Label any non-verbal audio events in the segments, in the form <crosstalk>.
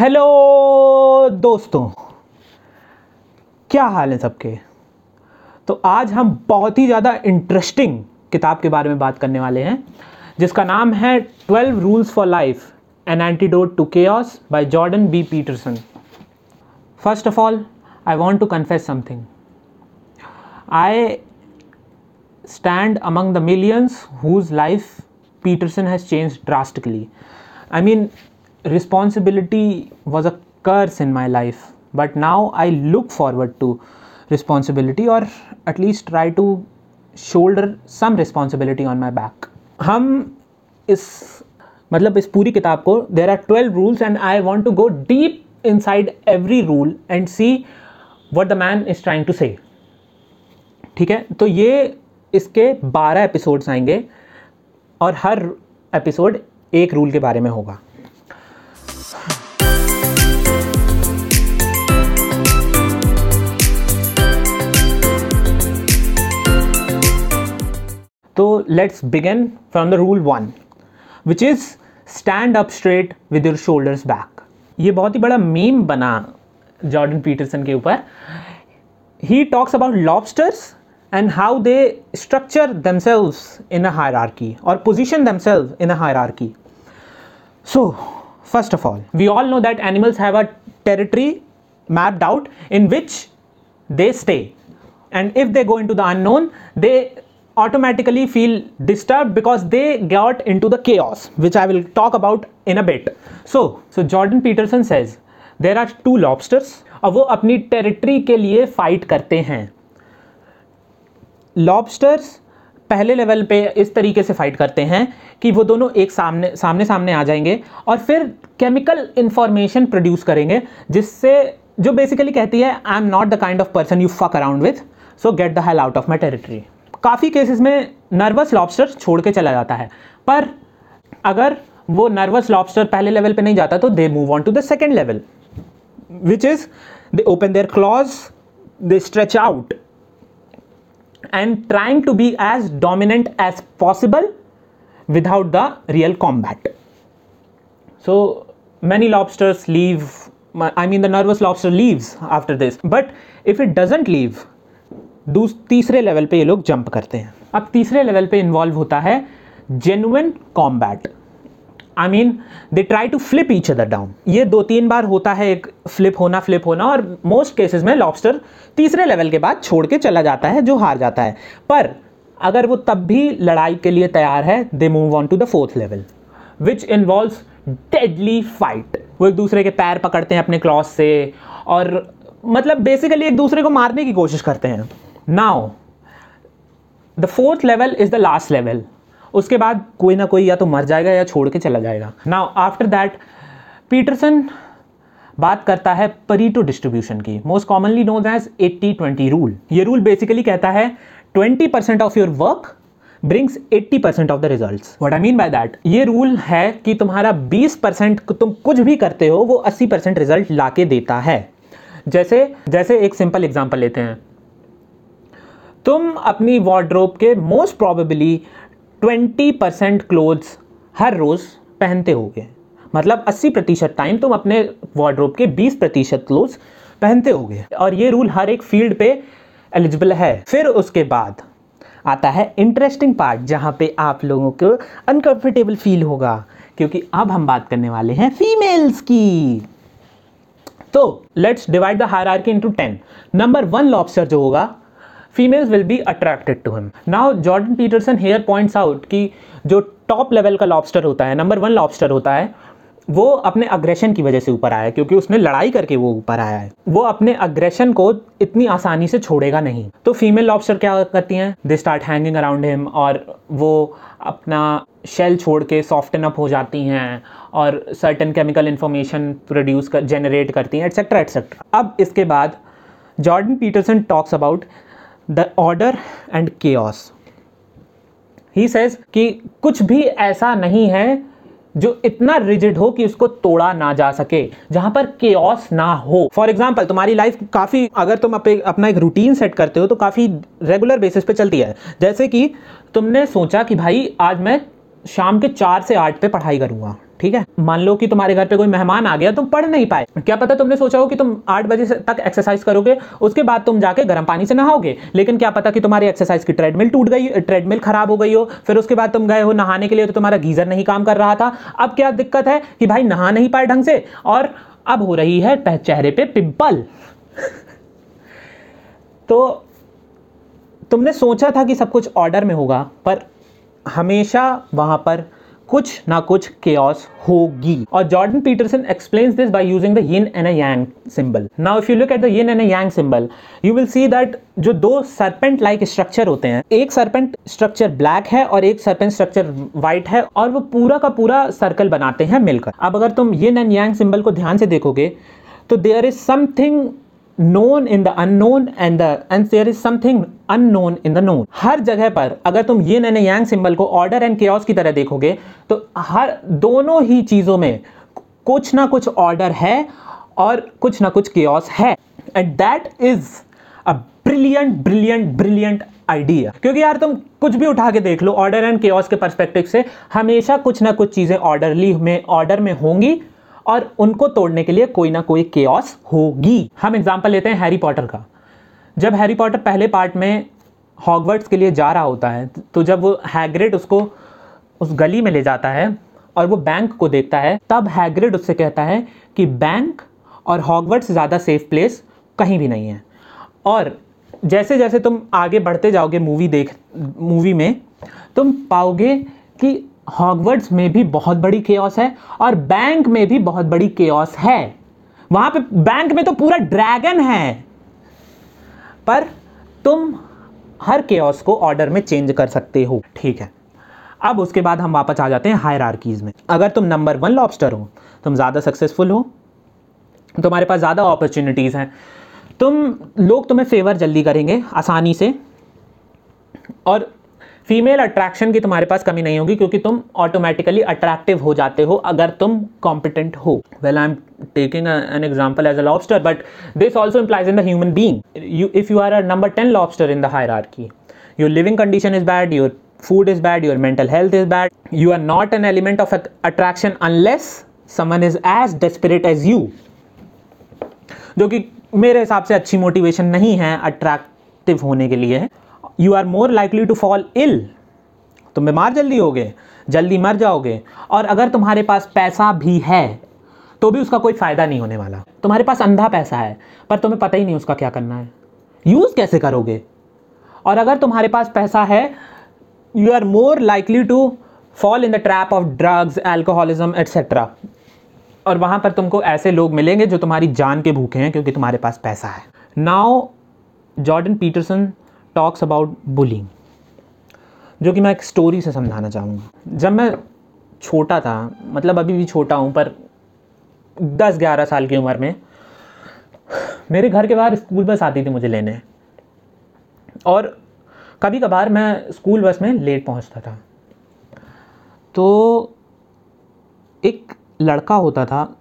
Hello दोस्तों क्या हाल है सबके? तो आज हम बहुत ही ज़्यादा इंटरेस्टिंग किताब के बारे में बात करने वाले हैं जिसका नाम है twelve rules for life an antidote to chaos by Jordan B Peterson. First of all I want to confess something. I stand among the millions whose life Peterson has changed drastically. I mean, responsibility was a curse in my life, but now I look forward to responsibility or at least try to shoulder some responsibility on my back. हम इस मतलब इस पूरी किताब को there are twelve rules and I want to go deep inside every rule and see what the man is trying to say ठीक है तो ये इसके 12 एपिसोड्स आएँगे और हर एपिसोड एक रूल के बारे में होगा तो let's begin from the rule one which is stand up straight with your shoulders back ये बहुत ही बड़ा मीम बना जॉर्डन पीटरसन के ऊपर ही talks about lobsters and how they structure themselves in a hierarchy or position themselves in a hierarchy. So, first of all, we all know that animals have a territory mapped out in which they stay. And if they go into the unknown, they automatically feel disturbed because they got into the chaos, which I will talk about in a bit. So, so Jordan Peterson says there are two lobsters और वो अपनी territory के लिए fight करते हैं lobsters पहले level पे इस तरीके से फाइट करते हैं कि वो दोनों एक सामने सामने सामने आ जाएँगे और फिर केमिकल इंफॉर्मेशन प्रोड्यूस करेंगे जिससे जो बेसिकली कहती है I am not the kind of person you fuck around with so get the hell out of my territory काफ़ी केसेस में नर्वस लॉबस्टर छोड़ के चला जाता है। पर अगर वो नर्वस लॉबस्टर पहले लेवल पे नहीं जाता तो they move on to the second level which is they open their claws they stretch out and trying to be as dominant as possible without the real combat so many lobsters leave I mean the nervous lobster leave after this but if it doesn't leave तीसरे level पे ये लोग jump करते हैं। अब तीसरे level पे involve होता है genuine combat I mean they try to flip each other down ये दो तीन बार होता है, एक फ्लिप होना फ्लिप होना, और मोस्ट केसेस में लॉबस्टर तीसरे लेवल के बाद छोड़ के चला जाता है, जो हार जाता है। पर अगर वो तब भी लड़ाई के लिए तैयार है they move on to the fourth level which involve deadly fight वो एक दूसरे के पैर पकड़ते हैं अपने क्लॉथ से, और मतलब बेसिकली एक दूसरे को मारने की कोशिश करते हैं। Now the fourth level is the last level उसके बाद कोई ना कोई या तो मर जाएगा या छोड़ के चला जाएगा। नाउ आफ्टर दैट पीटरसन बात करता है परीटो डिस्ट्रीब्यूशन की। Most commonly known as 80 20 rule ये रूल बेसिकली कहता है 20 percent of your work brings 80 percent of the result what I mean by that ये रूल है कि तुम्हारा 20 परसेंट तुम कुछ भी करते हो, वो 80 परसेंट रिज़ल्ट ला के देता है। जैसे जैसे एक सिंपल एग्ज़ाम्पल लेते हैं। तुम अपनी वार्ड्रोब के most probably twenty percent clothes हर रोज़ पहनते होगे। मतलब अस्सी प्रतिशत टाइम तुम अपने वार्ड्रोब के बीस प्रतिशत क्लोथ्स पहनते होगे। और ये रूल हर एक फ़ील्ड पे एलिजिबल है। फिर उसके बाद आता है इंटरेस्टिंग पार्ट जहाँ पे आप लोगों को अनकंफर्टेबल फील होगा। क्योंकि अब हम बात करने वाले हैं फीमेल्स की। तो let's divide the hierarchy into ten number one lobster जो होगा females will be attracted to him now Jordan Peterson here points out कि जो टॉप लेवल का लॉबस्टर होता है नंबर वन लॉबस्टर होता है, वो अपने अग्रेशन की वजह से ऊपर आया है, क्योंकि उसने लड़ाई करके वो ऊपर आया है। वो अपने अग्रेशन को इतनी आसानी से छोड़ेगा नहीं। तो फीमेल लॉबस्टर क्या करती हैं? They start hanging around him और वो अपना शेल छोड़ के सॉफ्टन अप हो जाती हैं और सर्टन केमिकल इंफॉर्मेशन प्रोड्यूस कर जेनरेट करती हैं एट्सेट्रा एट्सेट्रा अब इसके बाद Jordan Peterson talks about the order and chaos. He says कि कुछ भी ऐसा नहीं है जो इतना रिजिड हो कि उसको तोड़ा ना जा सके जहाँ पर केओस ना हो। फॉर एग्ज़ाम्पल तुम्हारी लाइफ काफ़ी अगर तुम अपे, अपना एक रूटीन सेट करते हो तो काफ़ी रेगुलर बेसिस पे चलती है। जैसे कि तुमने सोचा कि भाई आज मैं शाम के चार से आठ पे पढ़ाई करूँगा। ठीक है? मान लो कि तुम्हारे घर पे कोई मेहमान आ गया, तुम पढ़ नहीं पाए। क्या पता तुमने सोचा हो कि तुम आठ बजे तक एक्सरसाइज करोगे, उसके बाद तुम जाके गर्म पानी से नहाओगे। लेकिन क्या पता कि तुम्हारी एक्सरसाइज की ट्रेडमिल टूट गई ट्रेडमिल खराब हो गई हो, फिर उसके बाद तुम गए हो नहाने के लिए तो तुम्हारा गीजर नहीं काम कर रहा था। अब क्या दिक्कत है कि भाई नहा नहीं पाए ढंग से? और अब हो रही है चेहरे पे पिंपल। <laughs> तो तुमने सोचा था कि सब कुछ ऑर्डर में होगा, पर हमेशा वहाँ पर कुछ ना कुछ केओस होगी। और Jordan Peterson explains this by using the yin and a yang symbol now if you look at the yin and a yang symbol you will see that जो दो सरपेंट लाइक स्ट्रक्चर होते हैं, एक serpent structure black है और एक serpent structure white है और वो पूरा का पूरा सर्कल बनाते हैं मिलकर। अब अगर तुम यिन एंड यांग सिंबल को ध्यान से देखोगे तो there is something known in the unknown and the, and there is something unknown in the known हर जगह पर अगर तुम ये नैने यांग सिंबल को ऑर्डर एंड केओस की तरह देखोगे तो हर, दोनों ही चीज़ों में कुछ ना कुछ ऑर्डर है और कुछ ना कुछ केओस है। And that is a brilliant brilliant brilliant idea क्योंकि यार तुम कुछ भी उठा के देख लो ऑर्डर एंड केओस के परस्पेक्टिव से, हमेशा कुछ ना कुछ चीज़ें ऑर्डरली में ऑर्डर में होंगी। और उनको तोड़ने के लिए कोई ना कोई केओस होगी। हम एग्ज़ाम्पल लेते हैं हैरी पॉटर का। जब हैरी पॉटर पहले पार्ट में हॉगवर्ड्स के लिए जा रहा होता है तो जब वो हैग्रिड उसको उस गली में ले जाता है और वो बैंक को देखता है, तब हैग्रिड उससे कहता है कि बैंक और हॉगवर्ड्स से ज़्यादा सेफ़ प्लेस कहीं भी नहीं है। और जैसे जैसे तुम आगे बढ़ते जाओगे मूवी देख मूवी में, तुम पाओगे कि हॉगवर्ड्स में भी बहुत बड़ी केओस है और बैंक में भी बहुत बड़ी केओस है। वहाँ पे बैंक में तो पूरा ड्रैगन है। पर तुम हर केओस को ऑर्डर में चेंज कर सकते हो। ठीक है। अब उसके बाद हम वापस आ जाते हैं हायर आर्कीज में। अगर तुम नंबर वन लॉबस्टर हो, तुम ज़्यादा सक्सेसफुल हो, तुम्हारे पास ज़्यादा अपॉर्चुनिटीज़ हैं, तुम, लोग तुम्हें फेवर जल्दी करेंगे, आसानी से। और फीमेल अट्रैक्शन की तुम्हारे पास कमी नहीं होगी क्योंकि तुम ऑटोमेटिकली अट्रैक्टिव हो जाते हो अगर तुम कॉम्पिटेंट हो। Well I am taking an example as a lobster but this also implies in the human being you if you are a number ten lobster in the hierarchy your living condition is bad your food is bad, your mental health is bad, you are not an element of attraction unless someone is as desperate as you. जो कि मेरे हिसाब से अच्छी motivation नहीं है attractive होने के लिए। You are more likely to fall ill तुम बीमार जल्दी होगे, जल्दी मर जाओगे, और अगर तुम्हारे पास पैसा भी है तो भी उसका कोई फ़ायदा नहीं होने वाला। तुम्हारे पास अंधा पैसा है, पर तुम्हें पता ही नहीं उसका क्या करना है। यूज़ कैसे करोगे? और अगर तुम्हारे पास पैसा है you are more likely to fall in the trap of drugs alcoholism etcetera और वहाँ पर तुमको ऐसे लोग मिलेंगे जो तुम्हारी जान के भूखे हैं, क्योंकि तुम्हारे पास पैसा है। Now Jordan Peterson talks about bullying जो कि मैं एक स्टोरी से समझाना चाहूँगा। जब मैं छोटा था मतलब अभी भी छोटा हूँ, पर दस ग्यारह साल की उम्र में, मेरे घर के बाहर स्कूल बस आती थी मुझे लेने। और कभी कभार मैं स्कूल बस में लेट पहुँचता था। तो एक लड़का होता था,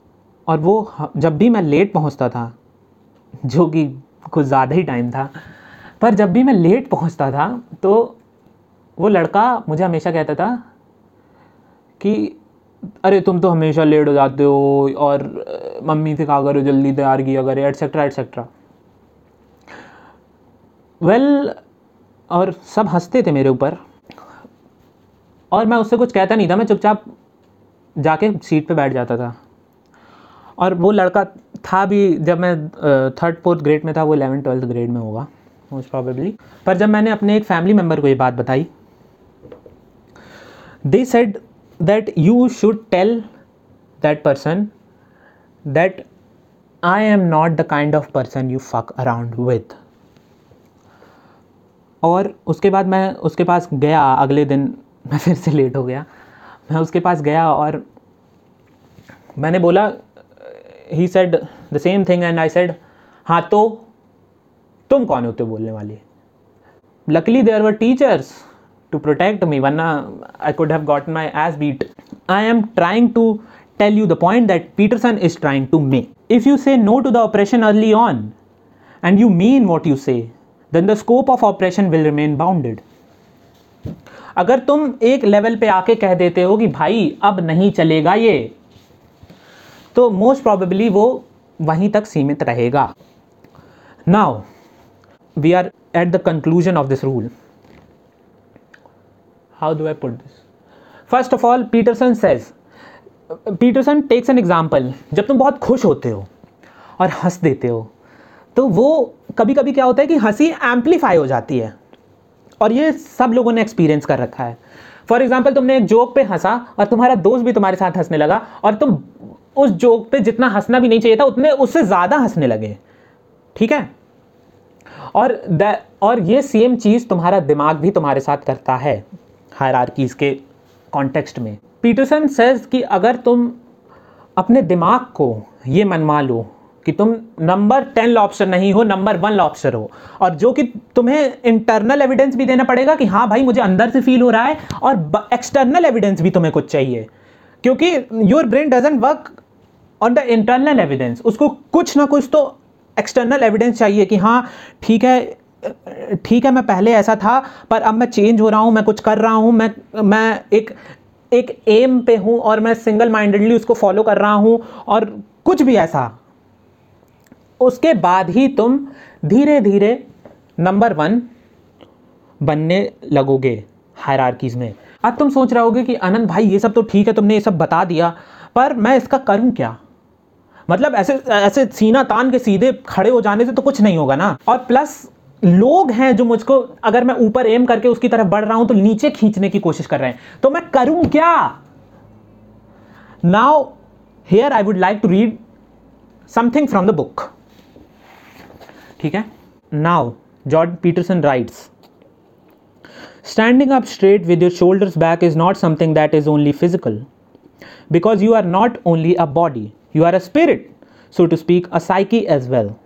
और वो जब भी मैं लेट पहुँचता था, जो कि कुछ ज़्यादा ही टाइम था पर जब भी मैं लेट पहुँचता था तो वो लड़का मुझे हमेशा कहता था कि, अरे, तुम तो हमेशा लेट हो जाते हो और मम्मी से कहा करो जल्दी तैयार किया करे एटसेट्रा एटसेट्रा वेल और सब हँसते थे मेरे ऊपर। और मैं उससे कुछ कहता नहीं था, मैं चुपचाप जाके सीट पे बैठ जाता था। और वो लड़का था भी, जब मैं थर्ड फोर्थ ग्रेड में था, वो इलेवन ट्वेल्थ ग्रेड में होगा। मोस्ट प्रॉबेबली पर जब मैंने अपने एक फैमिली मेंबर को ये बात बताई they said that you should tell that person that I am not the kind of person you fuck around with और उसके बाद मैं, उसके पास गया अगले दिन, <laughs> मैं फिर से लेट हो गया। मैं उसके पास गया और मैंने बोला he said the same thing and I said हाँ तो तुम कौन होते हो बोलने वाले luckily there were teachers to protect me वरना I could have got my ass beat I am trying to tell you the point that Peterson is trying to may if you say no to the oppression early on and you mean what you say then the scope of oppression will remain bounded अगर तुम एक level पे आके कह देते हो कि भाई, अब नहीं चलेगा ये तो मोस्ट प्रॉबेबली वो वहीं तक सीमित रहेगा। Now we are at the conclusion of this rule how do I put this first of all Peterson says Peterson takes an example जब तुम बहुत खुश होते हो और हंस देते हो तो वो कभी कभी क्या होता है कि हँसी एम्पलीफाई हो जाती है। और ये सब लोगों ने एक्सपीरियंस कर रखा है। फॉर एग्ज़ाम्पल तुमने एक जोक पे हंसा और तुम्हारा दोस्त भी तुम्हारे साथ हंसने लगा और तुम उस जोक पे जितना हंसना भी नहीं चाहिए था, उतने उससे ज़्यादा हंसने लगे। ठीक है? और द और ये सेम चीज़ तुम्हारा दिमाग भी तुम्हारे साथ करता है हायरार्कीज के कॉन्टेक्स्ट में। पीटरसन सेज कि अगर तुम अपने दिमाग को ये मनवा लो कि तुम नंबर टेन लॉबस्टर नहीं हो नंबर वन लॉबस्टर हो, और जो कि तुम्हें इंटरनल एविडेंस भी देना पड़ेगा कि हाँ भाई मुझे अंदर से फील हो रहा है और एक्सटर्नल एविडेंस भी तुम्हें कुछ चाहिए। क्योंकि your brain doesn't work on the internal evidence उसको कुछ ना कुछ तो एक्सटर्नल एविडेंस चाहिए कि हाँ ठीक है ठीक है, मैं पहले ऐसा था, पर अब मैं चेंज हो रहा हूँ, मैं कुछ कर रहा हूँ, मैं मैं एक एक एम पे हूँ और मैं सिंगल माइंडेडली उसको फॉलो कर रहा हूँ और कुछ भी ऐसा। उसके बाद ही तुम धीरे धीरे नंबर वन बनने लगोगे हायरार्कीज में। अब तुम सोच रहे होगे कि आनंद भाई, ये सब तो ठीक है, तुमने ये सब बता दिया, पर मैं इसका करूँ क्या? मतलब ऐसे ऐसे सीना तान के सीधे खड़े हो जाने से तो कुछ नहीं होगा ना। और प्लस लोग हैं जो मुझको, अगर मैं ऊपर एम करके उसकी तरफ़ बढ़ रहा हूँ तो नीचे खींचने की कोशिश कर रहे हैं। तो मैं करूँ क्या? Now here I would like to read something from the book ठीक है? Now Jordan Peterson writes standing up straight with your shoulders back is not something that is only physical because you are not only a body you are a spirit so to speak a psyche as well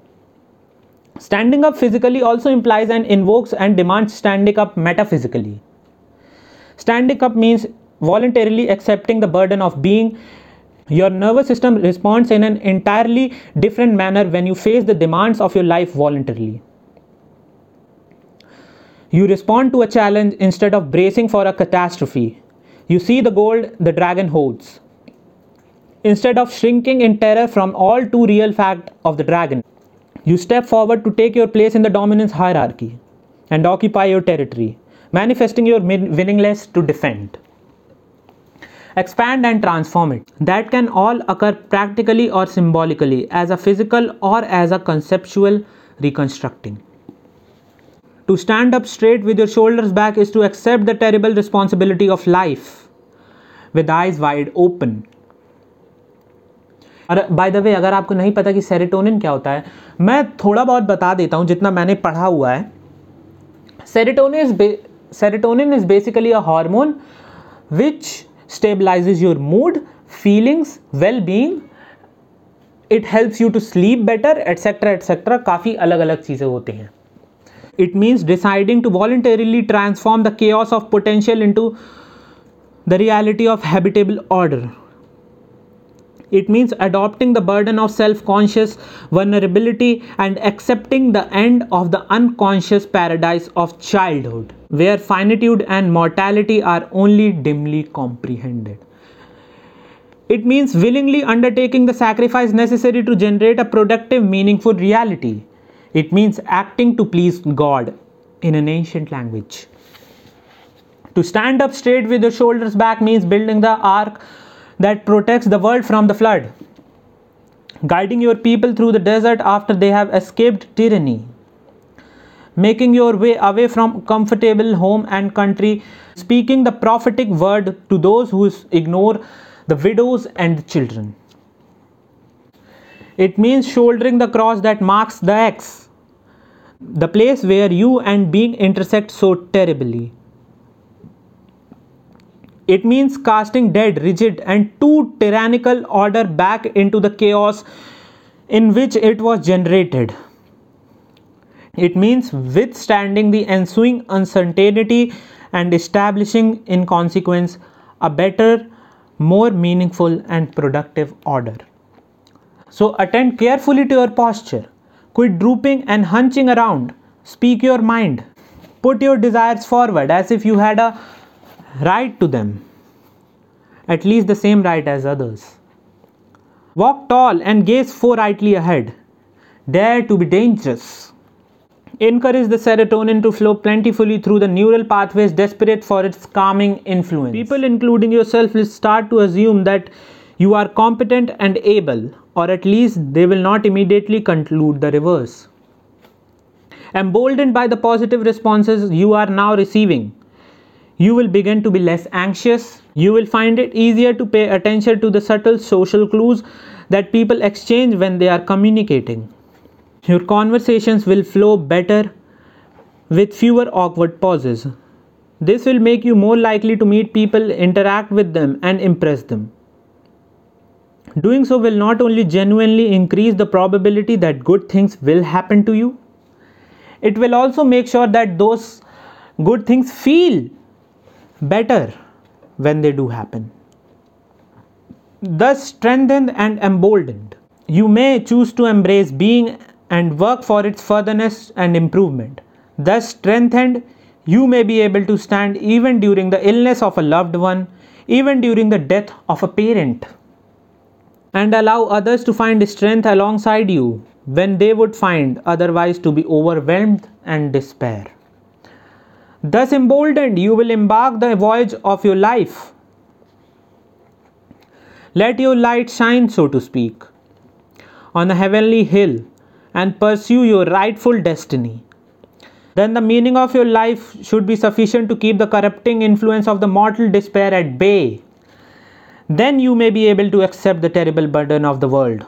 standing up physically also implies and invokes and demands standing up metaphysically standing up means voluntarily accepting the burden of being your nervous system responds in an entirely different manner when you face the demands of your life voluntarily. You respond to a challenge instead of bracing for a catastrophe. You see the gold the dragon holds. Instead of shrinking in terror from all too real fact of the dragon, you step forward to take your place in the dominance hierarchy and occupy your territory, manifesting your willingness to defend expand and transform it. That can all occur practically or symbolically as a physical or as a conceptual reconstructing. To stand up straight with your shoulders back is to accept the terrible responsibility of life with eyes wide open. और by the way अगर आपको नहीं पता कि serotonin क्या होता है, मैं थोड़ा बहुत बता देता हूँ, जितना मैंने पढ़ा हुआ है। Serotonin is bay serotonin is basically a hormone which stabilises your mood feelings well being it helps you to sleep better etcetera etcetera काफ़ी अलग अलग चीज़ें होती हैं। It means deciding to voluntarily transform the chaos of potential into the reality of habitable order It means adopting the burden of self conscious vulnerability and accepting the end of the unconscious paradise of childhood where finitude and mortality are only dimly comprehended. It means willingly undertaking the sacrifice necessary to generate a productive, meaningful reality. It means acting to please God in an ancient language. To stand up straight with your shoulders back means building the ark that protects the world from the flood, guiding your people through the desert after they have escaped tyranny, making your way away from comfortable home and country, speaking the prophetic word to those who ignore the widows and the children. It means shouldering the cross that marks the X, the place where you and being intersect so terribly. It means casting dead, rigid, and too tyrannical order back into the chaos in which it was generated. It means withstanding the ensuing uncertainty and establishing, in consequence, a better, more meaningful, and productive order. So, attend carefully to your posture. Quit drooping and hunching around. Speak your mind. Put your desires forward as if you had a right to them, at least the same right as others. Walk tall and gaze forthrightly ahead. Dare to be dangerous. Encourage the serotonin to flow plentifully through the neural pathways desperate for its calming influence. People, including yourself, will start to assume that you are competent and able, or at least they will not immediately conclude the reverse. Emboldened by the positive responses you are now receiving, you will begin to be less anxious. You will find it easier to pay attention to the subtle social clues that people exchange when they are communicating. Your conversations will flow better with fewer awkward pauses. This will make you more likely to meet people, interact with them, and impress them. Doing so will not only genuinely increase the probability that good things will happen to you, it will also make sure that those good things feel better when they do happen. Thus, strengthened and emboldened, you may choose to embrace being and work for its furtherness and improvement. Thus strengthened, you may be able to stand even during the illness of a loved one, even during the death of a parent, and allow others to find strength alongside you when they would find otherwise to be overwhelmed and despair. Thus emboldened, you will embark the voyage of your life. Let your light shine, so to speak, on a heavenly hill and pursue your rightful destiny. Then the meaning of your life should be sufficient to keep the corrupting influence of the mortal despair at bay. Then you may be able to accept the terrible burden of the world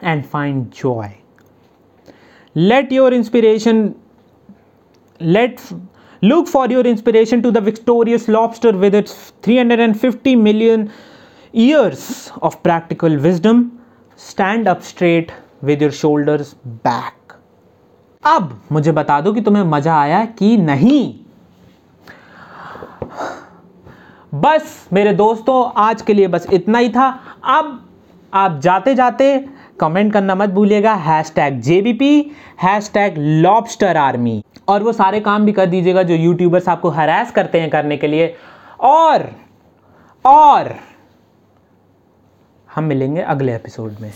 and find joy. Let your inspiration, let look for your inspiration to the victorious lobster with its 350 million years of practical wisdom. Stand up straight with your shoulders back अब मुझे बता दो कि तुम्हें मज़ा आया कि नहीं बस मेरे दोस्तों आज के लिए बस इतना ही था अब आप जाते जाते कमेंट करना मत भूलिएगा hashtag JBP hashtag lobster army और वो सारे काम भी कर दीजिएगा जो यूट्यूबर्स आपको हरास करते हैं करने के लिए। और और हम मिलेंगे अगले एपिसोड में।